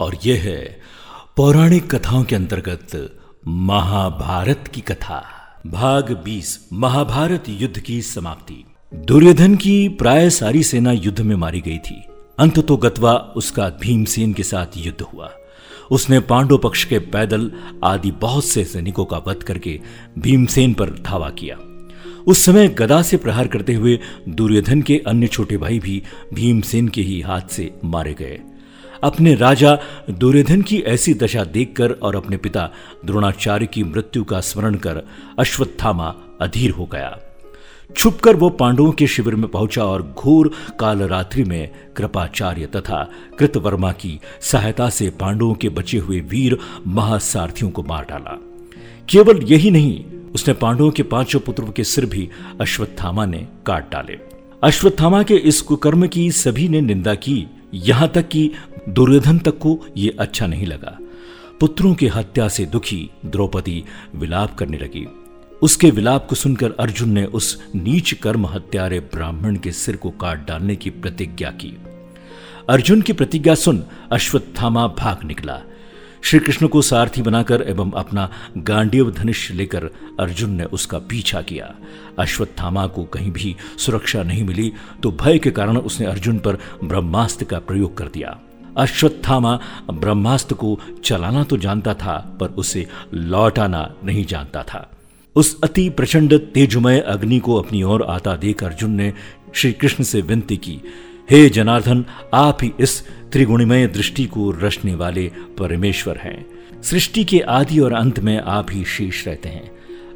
और यह है पौराणिक कथाओं के अंतर्गत महाभारत की कथा। भाग 20 महाभारत युद्ध की समाप्ति। दुर्योधन की प्राय सारी सेना युद्ध में मारी गई थी। अंत तो गतवा उसका भीमसेन के साथ युद्ध हुआ। उसने पांडव पक्ष के पैदल आदि बहुत से सैनिकों का वध करके भीमसेन पर धावा किया। उस समय गदा से प्रहार करते हुए दुर्योधन के अन्य छोटे भाई भी भीमसेन के ही हाथ से मारे गए। अपने राजा दुर्योधन की ऐसी दशा देखकर और अपने पिता द्रोणाचार्य की मृत्यु का स्मरण कर अश्वत्थामा अधीर हो गया। छुपकर वो पांडवों के शिविर में पहुँचा और घोर काल रात्रि में कृपाचार्य तथा कृतवर्मा की सहायता से पांडवों के बचे हुए वीर महासारथियों को मार डाला। केवल यही नहीं, उसने पांडवों के पाँचों पुत्रों के सिर भी अश्वत्थामा ने काट डाले। अश्वत्थामा के इस कुकर्म की सभी ने निंदा की, यहाँ तक कि दुर्योधन तक को यह अच्छा नहीं लगा। पुत्रों की हत्या से दुखी द्रौपदी विलाप करने लगी। उसके विलाप को सुनकर अर्जुन ने उस नीच कर्म हत्यारे ब्राह्मण के सिर को काट डालने की प्रतिज्ञा की। अर्जुन की प्रतिज्ञा सुन अश्वत्थामा भाग निकला। श्री कृष्ण को सारथी बनाकर एवं अपना गांडीव धनुष लेकर अर्जुन ने उसका पीछा किया। अश्वत्थामा को कहीं भी सुरक्षा नहीं मिली तो भय के कारण उसने अर्जुन पर ब्रह्मास्त्र का प्रयोग कर दिया। अश्वत्थामा ब्रह्मास्त्र को चलाना तो जानता था, पर उसे लौटाना नहीं जानता था। उस अति प्रचंड तेजमय अग्नि को अपनी ओर आता देख अर्जुन ने श्री कृष्ण से विनती की, हे जनार्दन, आप ही इस त्रिगुणमय दृष्टि को रचने वाले परमेश्वर हैं। सृष्टि के आदि और अंत में आप ही शेष रहते हैं।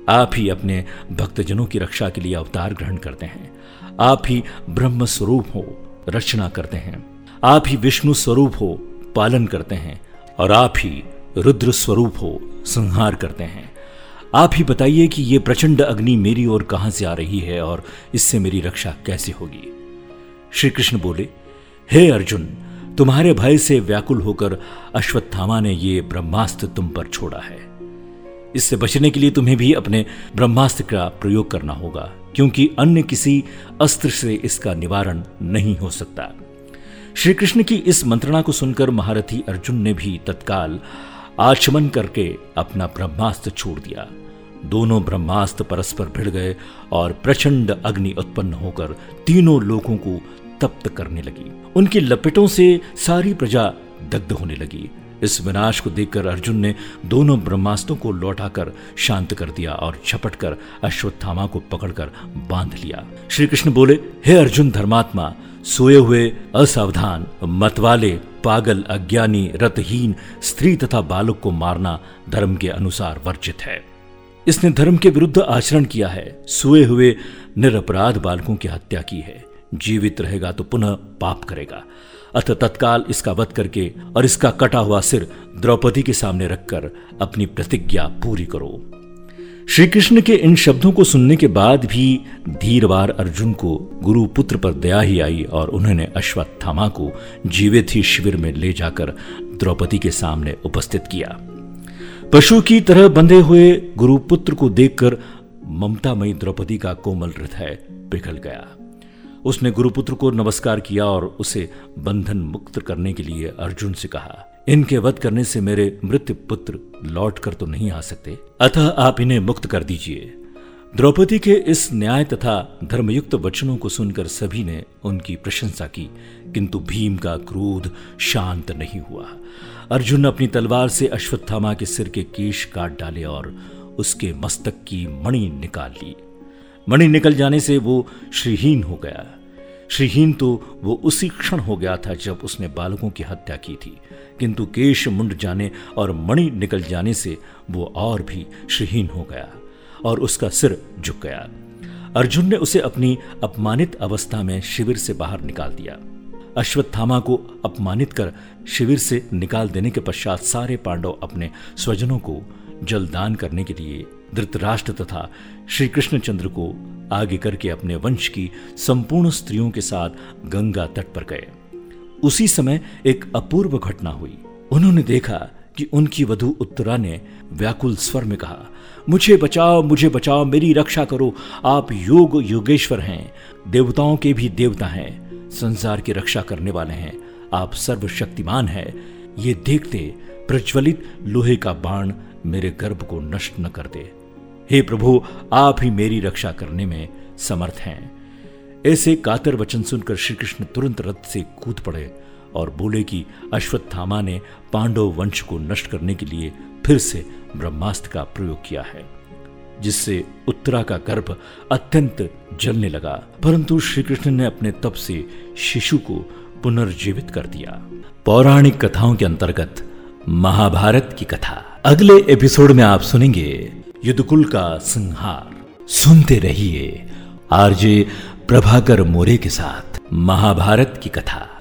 आप ही अपने भक्तजनों की रक्षा के लिए अवतार ग्रहण करते हैं। आप ही ब्रह्म स्वरूप हो, रचना करते हैं। आप ही विष्णु स्वरूप हो, पालन करते हैं, और आप ही रुद्र स्वरूप हो, संहार करते हैं। आप ही बताइए कि ये प्रचंड अग्नि मेरी ओर कहाँ से आ रही है और इससे मेरी रक्षा कैसे होगी? श्री कृष्ण बोले, हे अर्जुन, तुम्हारे भय से व्याकुल होकर अश्वत्थामा ने ये ब्रह्मास्त्र तुम पर छोड़ा है। इससे बचने के लिए तुम्हें भी अपने ब्रह्मास्त्र का प्रयोग करना होगा, क्योंकि अन्य किसी अस्त्र से इसका निवारण नहीं हो सकता। श्री कृष्ण की इस मंत्रणा को सुनकर महारथी अर्जुन ने भी तत्काल आचमन करके अपना ब्रह्मास्त्र छोड़ दिया। दोनों ब्रह्मास्त्र परस्पर भिड़ गए और प्रचंड अग्नि उत्पन्न होकर तीनों लोगों को तप्त करने लगी। उनकी लपेटों से सारी प्रजा दग्ध होने लगी। इस विनाश को देखकर अर्जुन ने दोनों ब्रह्मास्त्रों को लौटाकर शांत कर दिया और झपट कर अश्वत्थामा को पकड़कर बाँध लिया। श्री कृष्ण बोले, हे अर्जुन धर्मात्मा, सोए हुए, असावधान, मतवाले, पागल, अज्ञानी, रतहीन, स्त्री तथा बालक को मारना धर्म के अनुसार वर्जित है। इसने धर्म के विरुद्ध आचरण किया है। सोए हुए, निरपराध बालकों की हत्या की है। जीवित रहेगा तो पुनः पाप करेगा। अतः तत्काल इसका वध करके और इसका कटा हुआ सिर द्रौपदी के सामने रखकर अपनी प्रतिज्ञा पूरी करो। श्री कृष्ण के इन शब्दों को सुनने के बाद भी धीरवार अर्जुन को गुरु पुत्र पर दया ही आई और उन्होंने अश्वत्थामा को जीवित ही शिविर में ले जाकर द्रौपदी के सामने उपस्थित किया। पशु की तरह बंधे हुए गुरुपुत्र को देखकर ममतामयी द्रौपदी का कोमल हृदय पिघल गया। उसने गुरुपुत्र को नमस्कार किया और उसे बंधन मुक्त करने के लिए अर्जुन से कहा, इनके वध करने से मेरे मृत पुत्र लौट कर तो नहीं आ सकते। अतः आप इन्हें मुक्त कर दीजिए। द्रौपदी के इस न्याय तथा धर्मयुक्त वचनों को सुनकर सभी ने उनकी प्रशंसा की, किंतु भीम का क्रोध शांत नहीं हुआ। अर्जुन अपनी तलवार से अश्वत्थामा के सिर के केश काट डाले और उसके मस्तक की मणि निकाल ली। मणि निकल जाने से वो श्रीहीन हो गया। श्रीहीन तो वो उसी क्षण हो गया था जब उसने बालकों की हत्या की थी। किंतु केश मुंड जाने और मणि निकल जाने से वो और भी श्रीहीन हो गया और उसका सिर झुक गया। अर्जुन ने उसे अपनी अपमानित अवस्था में शिविर से बाहर निकाल दिया। अश्वत्थामा को अपमानित कर शिविर से निकाल देने के पश्चात सारे पांडव अपने स्वजनों को जलदान करने के लिए धृतराष्ट्र तथा श्री कृष्णचंद्र को आगे करके अपने वंश की संपूर्ण स्त्रियों के साथ गंगा तट पर गए। उसी समय एक अपूर्व घटना हुई। उन्होंने देखा कि उनकी वधु उत्तरा ने व्याकुल स्वर में कहा, मुझे बचाओ मुझे बचाओ, मेरी रक्षा करो। आप योग योगेश्वर हैं, देवताओं के भी देवता हैं, संसार की रक्षा करने वाले हैं। आप सर्वशक्तिमान हैं। ये देखते प्रज्वलित लोहे का बाण मेरे गर्भ को नष्ट न कर दे। हे प्रभु, आप ही मेरी रक्षा करने में समर्थ हैं। ऐसे कातर वचन सुनकर श्री कृष्ण तुरंत रथ से कूद पड़े और बोले कि अश्वत्थामा ने पांडव वंश को नष्ट करने के लिए फिर से ब्रह्मास्त्र का प्रयोग किया है, जिससे उत्तरा का गर्भ अत्यंत जलने लगा। परंतु श्री कृष्ण ने अपने तप से शिशु को पुनर्जीवित कर दिया। पौराणिक कथाओं के अंतर्गत महाभारत की कथा। अगले एपिसोड में आप सुनेंगे युद्धकुल का संहार। सुनते रहिए आरजे प्रभाकर मोरे के साथ महाभारत की कथा।